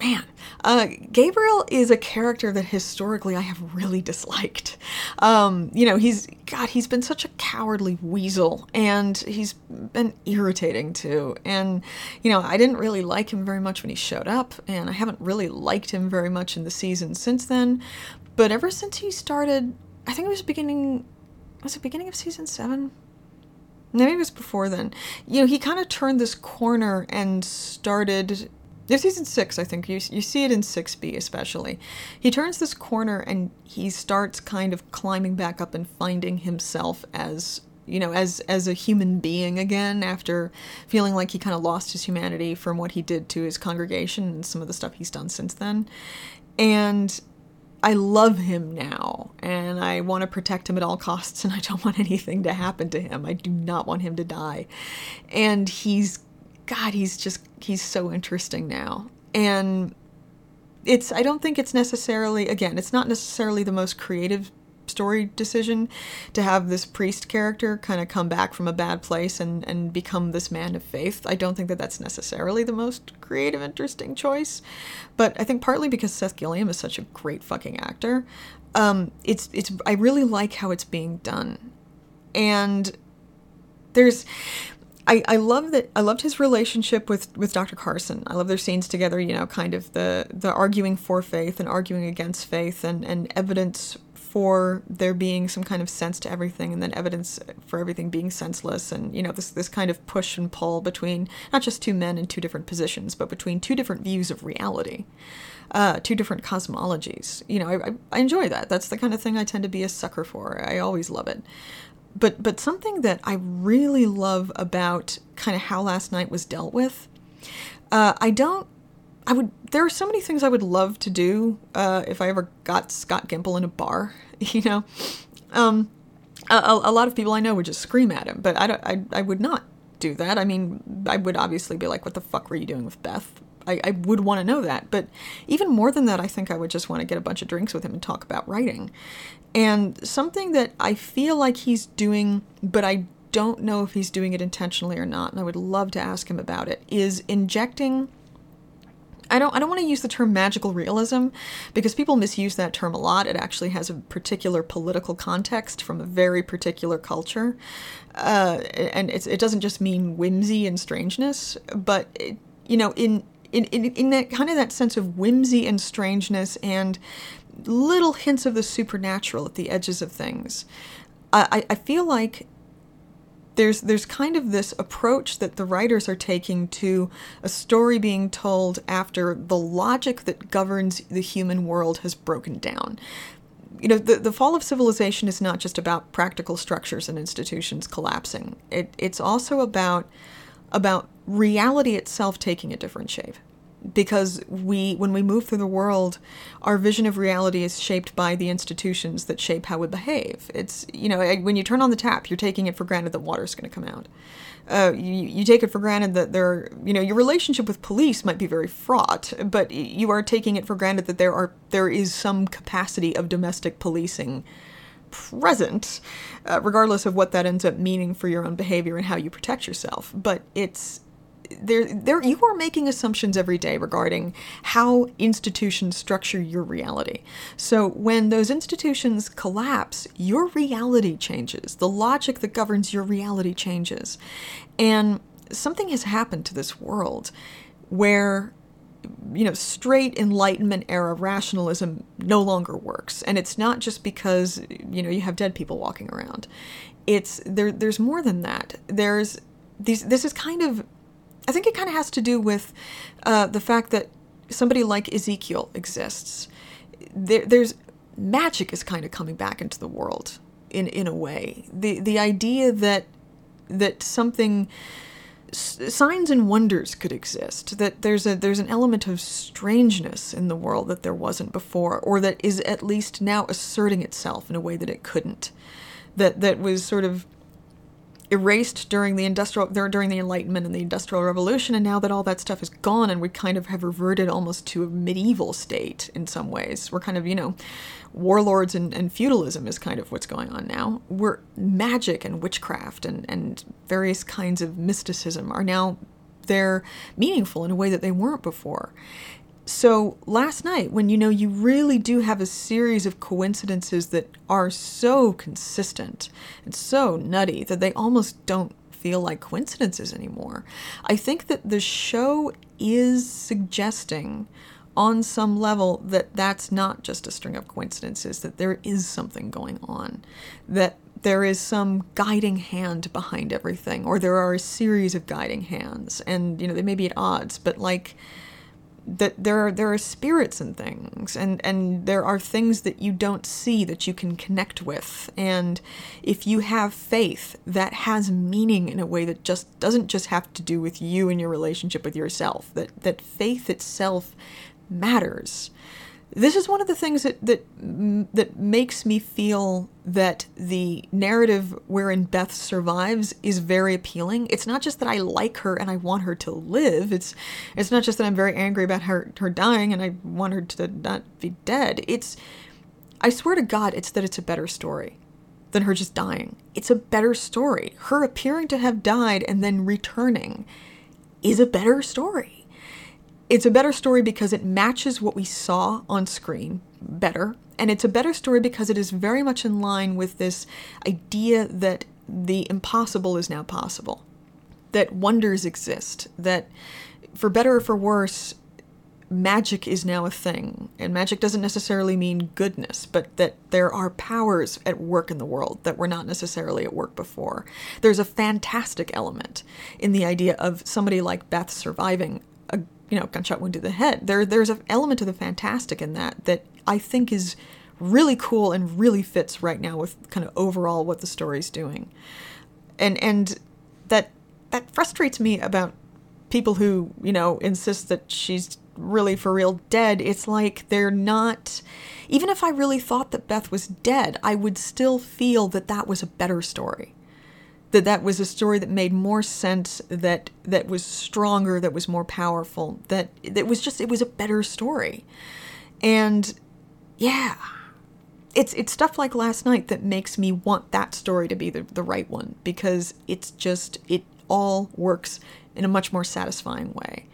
man, uh, Gabriel is a character that historically I have really disliked. Um, you know, he's God, he's been such a cowardly weasel, and he's been irritating too. And you know, I didn't really like him very much when he showed up, and I haven't really liked him very much in the season since then. But ever since he started, I think it was beginning was it beginning of season seven? Maybe it was before then. You know, he kind of turned this corner and started. Yeah, season six, I think. You, you see it in 6B especially. He turns this corner and he starts kind of climbing back up and finding himself as you know as as a human being again after feeling like he kind of lost his humanity from what he did to his congregation and some of the stuff he's done since then and I love him now and I want to protect him at all costs and I don't want anything to happen to him. I do not want him to die. And he's god, he's just he's so interesting now. And it's I don't think it's necessarily again, it's not necessarily the most creative story decision to have this priest character kind of come back from a bad place and, and become this man of faith. I don't think that that's necessarily the most creative, interesting choice, but I think partly because Seth Gilliam is such a great fucking actor, um, it's it's I really like how it's being done, and there's I, I love that I loved his relationship with, with Dr. Carson. I love their scenes together, you know, kind of the the arguing for faith and arguing against faith and, and evidence for there being some kind of sense to everything and then evidence for everything being senseless and you know this this kind of push and pull between not just two men in two different positions but between two different views of reality uh, two different cosmologies. You know I, I enjoy that. That's the kind of thing i tend to be a sucker for. I always love it. But but something that i really love about kind of how last night was dealt with uh, i don't I would. There are so many things I would love to do uh, if I ever got Scott Gimple in a bar. You know, um, a, a, lot of people I know would just scream at him, but I, I, I would not do that. I mean, I would obviously be like, "What the fuck were you doing with Beth?" I, I would want to know that. But even more than that, I think I would just want to get a bunch of drinks with him and talk about writing. And something that I feel like he's doing, but I don't know if he's doing it intentionally or not, and I would love to ask him about it, is injecting I don't I don't want to use the term magical realism because people misuse that term a lot. It actually has a particular political context from a very particular culture, uh, and it doesn't just mean whimsy and strangeness, but it, you know in. In, in, in that kind of that sense of whimsy and strangeness and little hints of the supernatural at the edges of things. I, I feel like there's there's kind of this approach that the writers are taking to a story being told after the logic that governs the human world has broken down. You know, the, the fall of civilization is not just about practical structures and institutions collapsing. It, it's also about about reality itself taking a different shape because we when we move through the world our vision of reality is shaped by the institutions that shape how we behave. It's you know when you turn on the tap you're taking it for granted that water's going to come out. Uh, you, you take it for granted that there you know your relationship with police might be very fraught but you are taking it for granted that there are there is some capacity of domestic policing present uh, regardless of what that ends up meaning for your own behavior and how you protect yourself. But it's there there you are making assumptions every day regarding how institutions structure your reality. So when those institutions collapse, your reality changes. The logic that governs your reality changes. And something has happened to this world where you know, straight Enlightenment era rationalism no longer works. And it's not just because, you know, you have dead people walking around. It's there there's more than that. There's these this is kind of I think it kind of has to do with uh, the fact that somebody like Ezekiel exists. There, there's magic is kind of coming back into the world. in in a way. The the idea that that something signs and wonders could exist that there's a there's an element of strangeness in the world that there wasn't before or that is at least now asserting itself in a way that it couldn't that that was sort of erased during the industrial during the enlightenment and the industrial revolution and now that all that stuff is gone and we kind of have reverted almost to a medieval state in some ways we're kind of you know warlords and, and feudalism is kind of what's going on now. We're magic and witchcraft and and various kinds of mysticism are now they're meaningful in a way that they weren't before so last night, when you know you really do have a series of coincidences that are so consistent and so nutty that they almost don't feel like coincidences anymore, I think that the show is suggesting on some level that that's not just a string of coincidences, that there is something going on, that there is some guiding hand behind everything, or there are a series of guiding hands, and you know, they may be at odds, but like that there are there are spirits and things and and there are things that you don't see that you can connect with. And if you have faith that has meaning in a way that just doesn't just have to do with you and your relationship with yourself that that faith itself matters this is one of the things that that that makes me feel that the narrative wherein Beth survives is very appealing. It's not just that I like her and I want her to live. It's it's not just that I'm very angry about her her dying and I want her to not be dead. It's I swear to God, it's that it's a better story than her just dying. It's a better story. Her appearing to have died and then returning is a better story it's a better story because it matches what we saw on screen better. And it's a better story because it is very much in line with this idea that the impossible is now possible, that wonders exist, that for better or for worse, magic is now a thing. And magic doesn't necessarily mean goodness, but that there are powers at work in the world that were not necessarily at work before. There's a fantastic element in the idea of somebody like Beth surviving you know, gunshot wound to the head. There, there's an element of the fantastic in that that I think is really cool and really fits right now with kind of overall what the story's doing. And and that that frustrates me about people who, you know, insist that she's really for real dead. It's like they're not even if I really thought that Beth was dead, I would still feel that that was a better story that that was a story that made more sense that that was stronger that was more powerful that that was just it was a better story. And yeah. It's it's stuff like last night that makes me want that story to be the, the right one because it's just it all works in a much more satisfying way.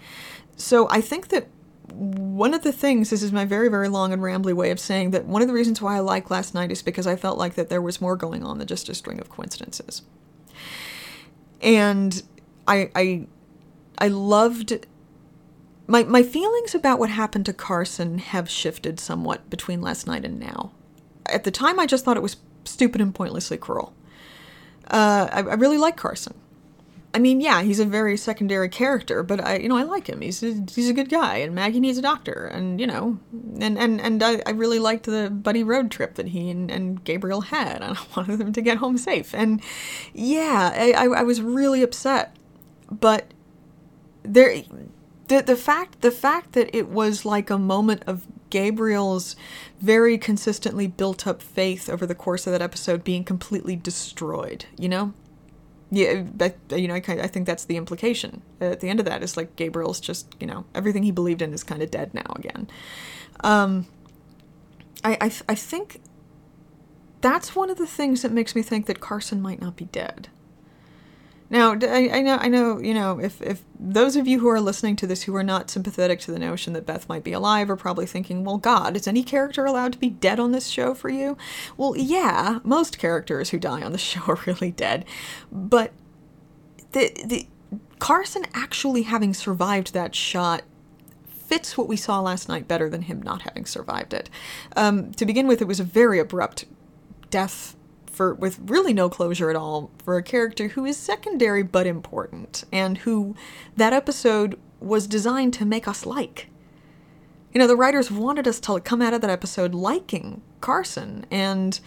So i think that one of the things this is my very very long and rambly way of saying that one of the reasons why i like last night is because i felt like that there was more going on than just a string of coincidences and I I I loved my my feelings about what happened to Carson have shifted somewhat between last night and now. At the time, I just thought it was stupid and pointlessly cruel. Uh, I, I really like Carson. I mean, yeah, he's a very secondary character, but I, you know, I like him. He's a, he's a good guy, and Maggie needs a doctor, and you know, and and and I, I really liked the buddy road trip that he and, and Gabriel had, and I wanted them to get home safe. And yeah, I, I, I was really upset, but there, the the fact the fact that it was like a moment of Gabriel's very consistently built up faith over the course of that episode being completely destroyed, you know yeah, but you know, I, I think that's the implication at the end of that is like Gabriel's just you know everything he believed in is kind of dead now again. Um, I, I I think that's one of the things that makes me think that Carson might not be dead. Now, I, I, know, I know, you know, if, if those of you who are listening to this who are not sympathetic to the notion that Beth might be alive are probably thinking, well, God, is any character allowed to be dead on this show for you? Well, yeah, most characters who die on the show are really dead. But the, the Carson actually having survived that shot fits what we saw last night better than him not having survived it. Um, to begin with, it was a very abrupt death for with really no closure at all for a character who is secondary but important and who that episode was designed to make us like. You know, the writers wanted us to come out of that episode liking Carson and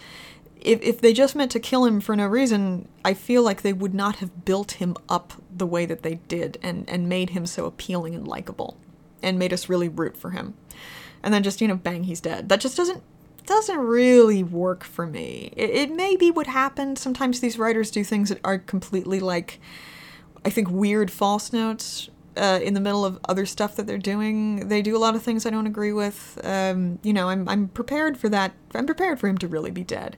if, if they just meant to kill him for no reason, I feel like they would not have built him up the way that they did and, and made him so appealing and likable and made us really root for him. And then just, you know, bang, he's dead. That just doesn't doesn't really work for me. It, it may be what happened. Sometimes these writers do things that are completely like I think weird false notes uh, in the middle of other stuff that they're doing. They do a lot of things I don't agree with. Um, you know, I'm I'm prepared for that. I'm prepared for him to really be dead.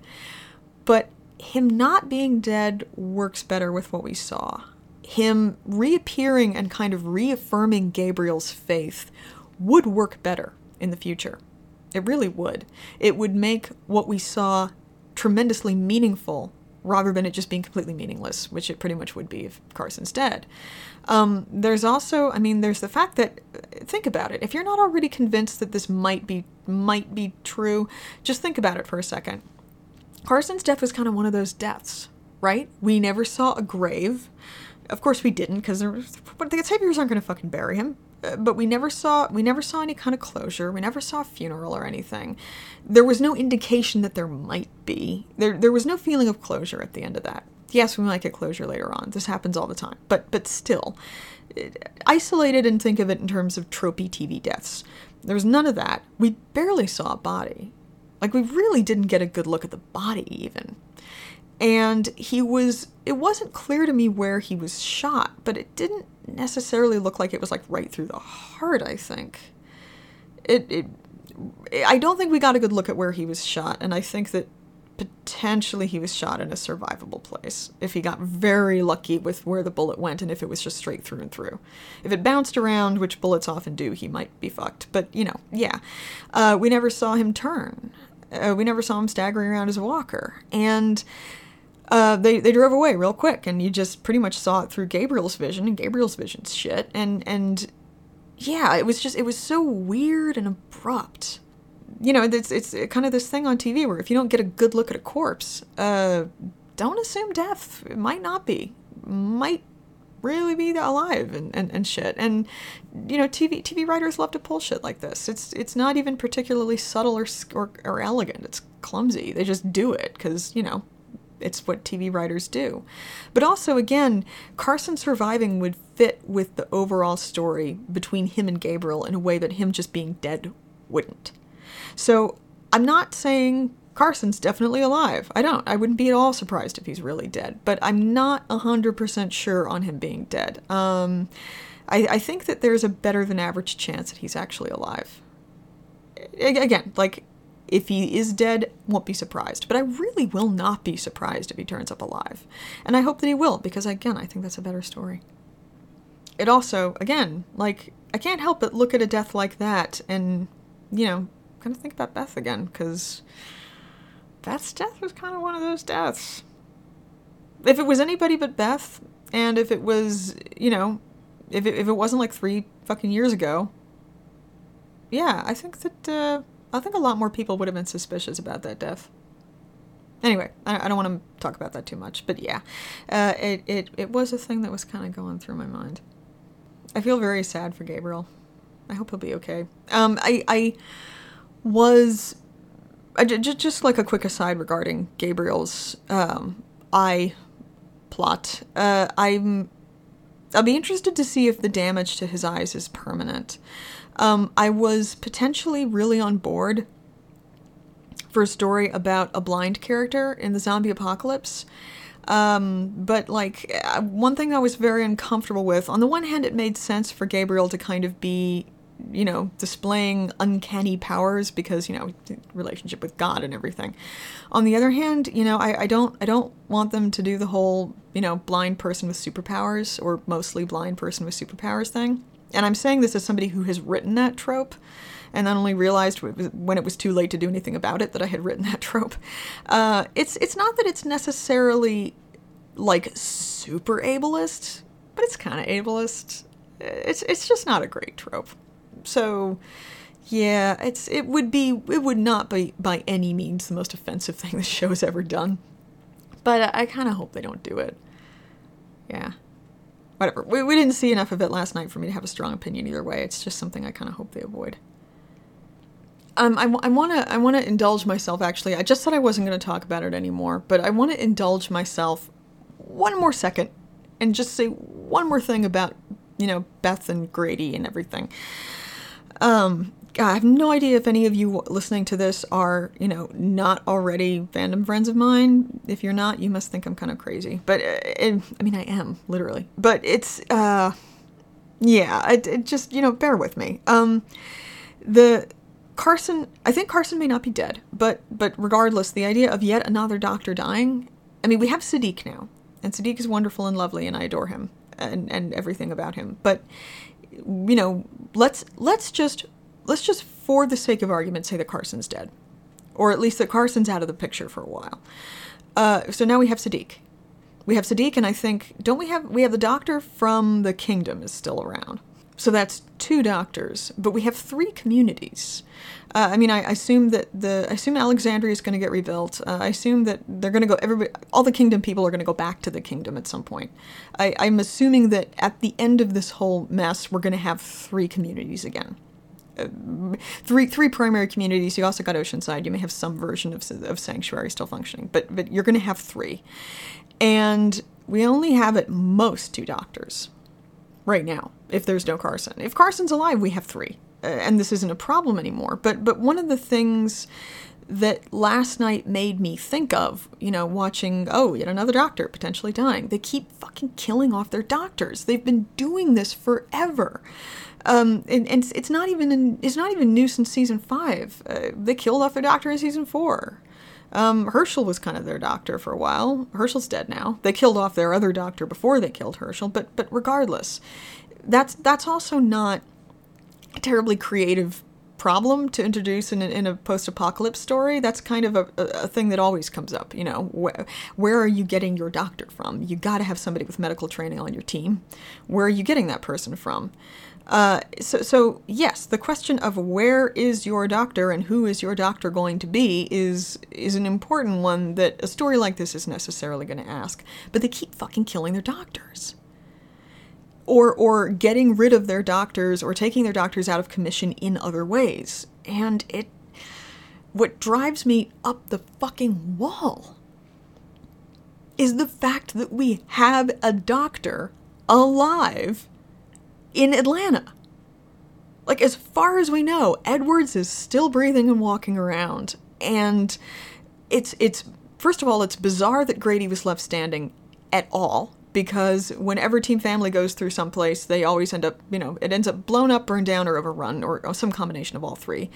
But him not being dead works better with what we saw. Him reappearing and kind of reaffirming Gabriel's faith would work better in the future. It really would. It would make what we saw tremendously meaningful rather than it just being completely meaningless, which it pretty much would be if Carson's dead. Um, there's also, I mean, there's the fact that think about it. If you're not already convinced that this might be might be true, just think about it for a second. Carson's death was kind of one of those deaths, right? We never saw a grave. Of course, we didn't because the Saviors aren't going to fucking bury him. But we never saw we never saw any kind of closure. We never saw a funeral or anything. There was no indication that there might be. There there was no feeling of closure at the end of that. Yes, we might get closure later on. This happens all the time. But but still, isolated and think of it in terms of tropey TV deaths. There was none of that. We barely saw a body. Like we really didn't get a good look at the body even. And he was it wasn't clear to me where he was shot, but it didn't necessarily look like it was like right through the heart, I think. It, it I don't think we got a good look at where he was shot, and I think that potentially he was shot in a survivable place if he got very lucky with where the bullet went and if it was just straight through and through. If it bounced around, which bullets often do, he might be fucked. But, you know, yeah. Uh, we never saw him turn. Uh, we never saw him staggering around as a walker. And uh, they, they drove away real quick, and you just pretty much saw it through Gabriel's vision, and Gabriel's vision's shit. And, and yeah, it was just, it was so weird and abrupt you know, it's it's kind of this thing on TV where if you don't get a good look at a corpse, uh, don't assume death. It might not be, might really be alive and, and, and shit. And you know, TV TV writers love to pull shit like this. It's it's not even particularly subtle or or, or elegant. It's clumsy. They just do it because you know it's what TV writers do. But also, again, Carson surviving would fit with the overall story between him and Gabriel in a way that him just being dead wouldn't. So I'm not saying Carson's definitely alive. I don't. I wouldn't be at all surprised if he's really dead, but I'm not 100% sure on him being dead. Um, I, I think that there's a better than average chance that he's actually alive. Again, like, if he is dead, won't be surprised. But I really will not be surprised if he turns up alive. And I hope that he will, because again, I think that's a better story. It also, again, like, I can't help but look at a death like that and, you know, kind of think about Beth again because Beth's death was kind of one of those deaths. If it was anybody but Beth, and if it was, you know, if it, if it wasn't like three fucking years ago, yeah, I think that uh, I think a lot more people would have been suspicious about that death. Anyway, I, I don't want to talk about that too much, but yeah, uh, it, it it was a thing that was kind of going through my mind. I feel very sad for Gabriel. I hope he'll be okay. Um, I I was uh, just like a quick aside regarding Gabriel's um, eye plot. Uh, I'm I'll be interested to see if the damage to his eyes is permanent. Um, I was potentially really on board for a story about a blind character in the zombie apocalypse. Um, but like uh, one thing I was very uncomfortable with, on the one hand, it made sense for Gabriel to kind of be you know, displaying uncanny powers because, you know, relationship with God and everything. On the other hand, you know, I, I don't I don't want them to do the whole, you know, blind person with superpowers or mostly blind person with superpowers thing. And I'm saying this as somebody who has written that trope and then only realized when it was too late to do anything about it that I had written that trope. Uh, it's it's not that it's necessarily like super ableist, but it's kind of ableist. It's it's just not a great trope so yeah, it's it would be it would not be by any means the most offensive thing the show has ever done. But I, I kind of hope they don't do it. Yeah. Whatever. We, we didn't see enough of it last night for me to have a strong opinion either way. It's just something I kind of hope they avoid. Um, I, I want to I want to indulge myself. Actually, I just said I wasn't going to talk about it anymore, but I want to indulge myself one more second and just say one more thing about you know Beth and Grady and everything. Um, I have no idea if any of you listening to this are, you know, not already fandom friends of mine. If you're not, you must think I'm kind of crazy. But uh, it, I mean, I am literally. But it's, uh, yeah, it, it just, you know, bear with me. Um, the Carson, I think Carson may not be dead, but but regardless, the idea of yet another doctor dying. I mean, we have Siddiq now, and Siddiq is wonderful and lovely, and I adore him and and everything about him. But you know, let's let's just let's just for the sake of argument say that Carson's dead, or at least that Carson's out of the picture for a while. Uh, so now we have Siddiq. We have Siddiq, and I think don't we have we have the doctor from the kingdom is still around. So that's two doctors, but we have three communities. Uh, I mean, I, I, assume that the I assume Alexandria is going to get rebuilt. Uh, I assume that they're going to go. Everybody, all the kingdom people are going to go back to the kingdom at some point. I, I'm assuming that at the end of this whole mess, we're going to have three communities again. Three three primary communities. You also got Oceanside. You may have some version of of Sanctuary still functioning, but but you're going to have three, and we only have at most two doctors right now if there's no Carson. If Carson's alive, we have three. Uh, and this isn't a problem anymore. But but one of the things that last night made me think of, you know, watching, oh, yet another doctor potentially dying. They keep fucking killing off their doctors. They've been doing this forever. Um, and, and it's not even in, it's not even new since season five. Uh, they killed off their doctor in season four. Um, Hershel was kind of their doctor for a while. Hershel's dead now. They killed off their other doctor before they killed Hershel, but but regardless, that's that's also not a terribly creative problem to introduce in a, in a post-apocalypse story that's kind of a, a, thing that always comes up you know where, where are you getting your doctor from you got to have somebody with medical training on your team where are you getting that person from uh, so, so yes, the question of where is your doctor and who is your doctor going to be is is an important one that a story like this is necessarily going to ask. But they keep fucking killing their doctors, or or getting rid of their doctors or taking their doctors out of commission in other ways. And it, what drives me up the fucking wall is the fact that we have a doctor alive in Atlanta. Like, as far as we know, Edwards is still breathing and walking around. And it's, it's, first of all, it's bizarre that Grady was left standing at all because whenever Team Family goes through someplace, they always end up, you know, it ends up blown up, burned down, or overrun, or, or, some combination of all three.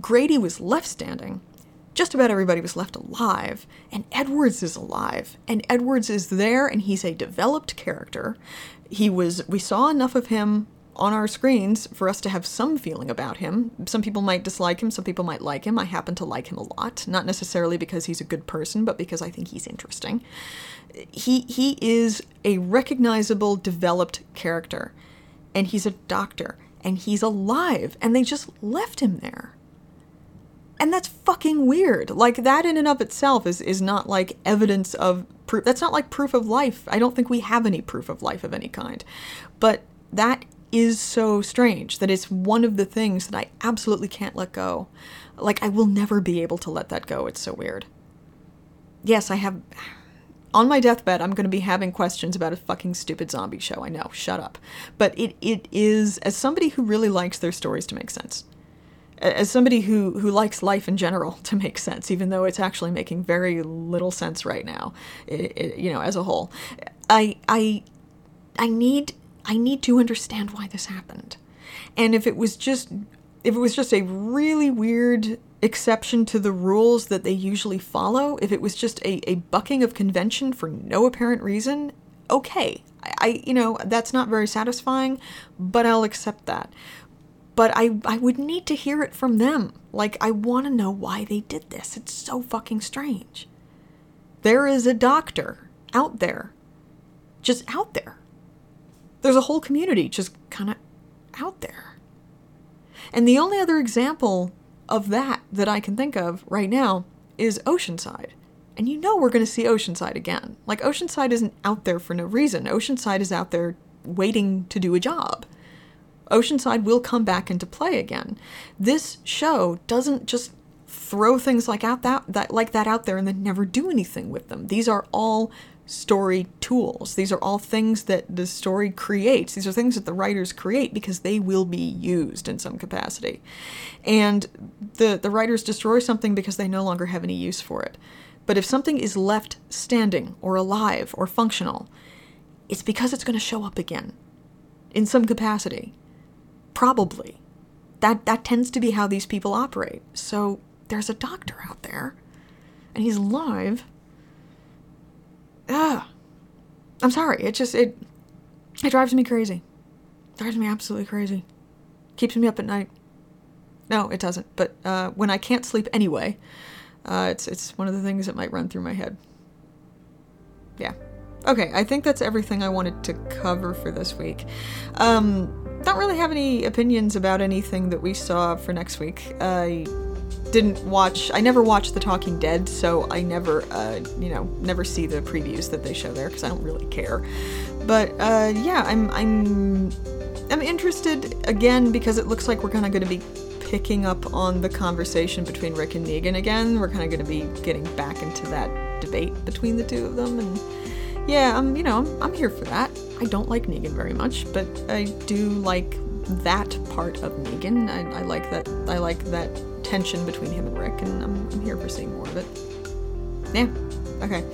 Grady was left standing. Just about everybody was left alive, and Edwards is alive, and Edwards is there, and he's a developed character he was we saw enough of him on our screens for us to have some feeling about him. Some people might dislike him, some people might like him. I happen to like him a lot, not necessarily because he's a good person, but because I think he's interesting. He he is a recognizable developed character and he's a doctor and he's alive and they just left him there. And that's fucking weird. Like that in and of itself is is not like evidence of proof. That's not like proof of life. I don't think we have any proof of life of any kind. But that is so strange that it's one of the things that I absolutely can't let go. Like I will never be able to let that go. It's so weird. Yes, I have on my deathbed, I'm going to be having questions about a fucking stupid zombie show. I know, shut up. But it, it is, as somebody who really likes their stories to make sense, as somebody who who likes life in general to make sense, even though it's actually making very little sense right now, it, it, you know, as a whole, I I I need I need to understand why this happened, and if it was just if it was just a really weird exception to the rules that they usually follow, if it was just a, a bucking of convention for no apparent reason, okay. I, I you know that's not very satisfying, but I'll accept that but I, I would need to hear it from them. Like, I want to know why they did this. It's so fucking strange. There is a doctor out there, just out there. There's a whole community just kind of out there. And the only other example of that that I can think of right now is Oceanside. And you know we're going to see Oceanside again. Like, Oceanside isn't out there for no reason. Oceanside is out there waiting to do a job. Oceanside will come back into play again. This show doesn't just throw things like out that, that like that out there and then never do anything with them. These are all story tools. These are all things that the story creates. These are things that the writers create because they will be used in some capacity. And the, the writers destroy something because they no longer have any use for it. But if something is left standing or alive or functional, it's because it's going to show up again in some capacity. Probably. That, that tends to be how these people operate. So there's a doctor out there, and he's alive Ugh. I'm sorry. It just it it drives me crazy. drives me absolutely crazy. Keeps me up at night. No, it doesn't. But uh, when I can't sleep anyway, uh, it's it's one of the things that might run through my head. Yeah. Okay, I think that's everything I wanted to cover for this week. Um, don't really have any opinions about anything that we saw for next week. I didn't watch I never watched The Talking Dead, so I never uh, you know, never see the previews that they show there because I don't really care. But uh, yeah, I'm I'm I'm interested again because it looks like we're kind of going to be picking up on the conversation between Rick and Negan again. We're kind of going to be getting back into that debate between the two of them and yeah, I'm you know, I'm, I'm here for that. I don't like Negan very much, but I do like that part of Negan. I, I like that I like that tension between him and Rick, and I'm, I'm here for seeing more of it. Yeah, okay.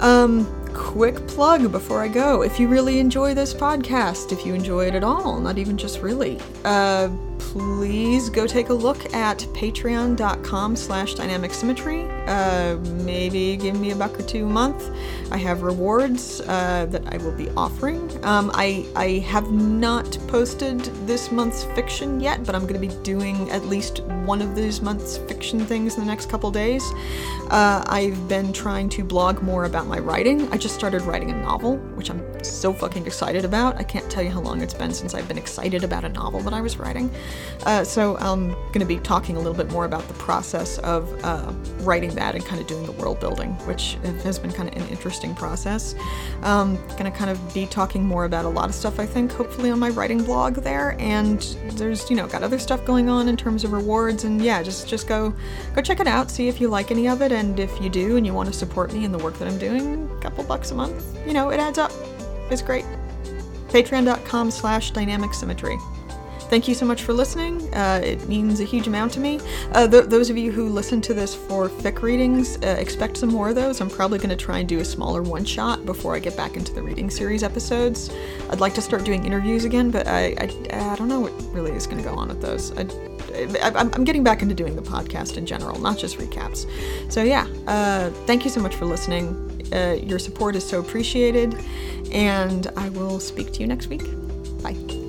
Um, quick plug before I go. If you really enjoy this podcast, if you enjoy it at all, not even just really, uh, please go take a look at patreon.com slash dynamic symmetry. Uh, maybe give me a buck or two a month. I have rewards uh, that I will be offering. Um, I, I have not posted this month's fiction yet, but I'm going to be doing at least one of these month's fiction things in the next couple days. Uh, I've been trying to blog more about my writing. I just started writing a novel, which I'm so fucking excited about. I can't tell you how long it's been since I've been excited about a novel that I was writing. Uh, so I'm going to be talking a little bit more about the process of uh, writing that and kind of doing the world building, which has been kind of an interesting process. Um, going to kind of be talking more about a lot of stuff, I think, hopefully on my writing blog there. And there's, you know, got other stuff going on in terms of rewards. And yeah, just just go go check it out, see if you like any of it, and if you do and you want to support me in the work that I'm doing, a couple bucks a month, you know, it adds up. It's great. Patreon.com slash dynamic symmetry. Thank you so much for listening. Uh, it means a huge amount to me. Uh, th- those of you who listen to this for fic readings, uh, expect some more of those. I'm probably going to try and do a smaller one shot before I get back into the reading series episodes. I'd like to start doing interviews again, but I, I, I don't know what really is going to go on with those. I, am getting back into doing the podcast in general, not just recaps. So, yeah, uh, thank you so much for listening. Uh, your support is so appreciated, and I will speak to you next week. Bye.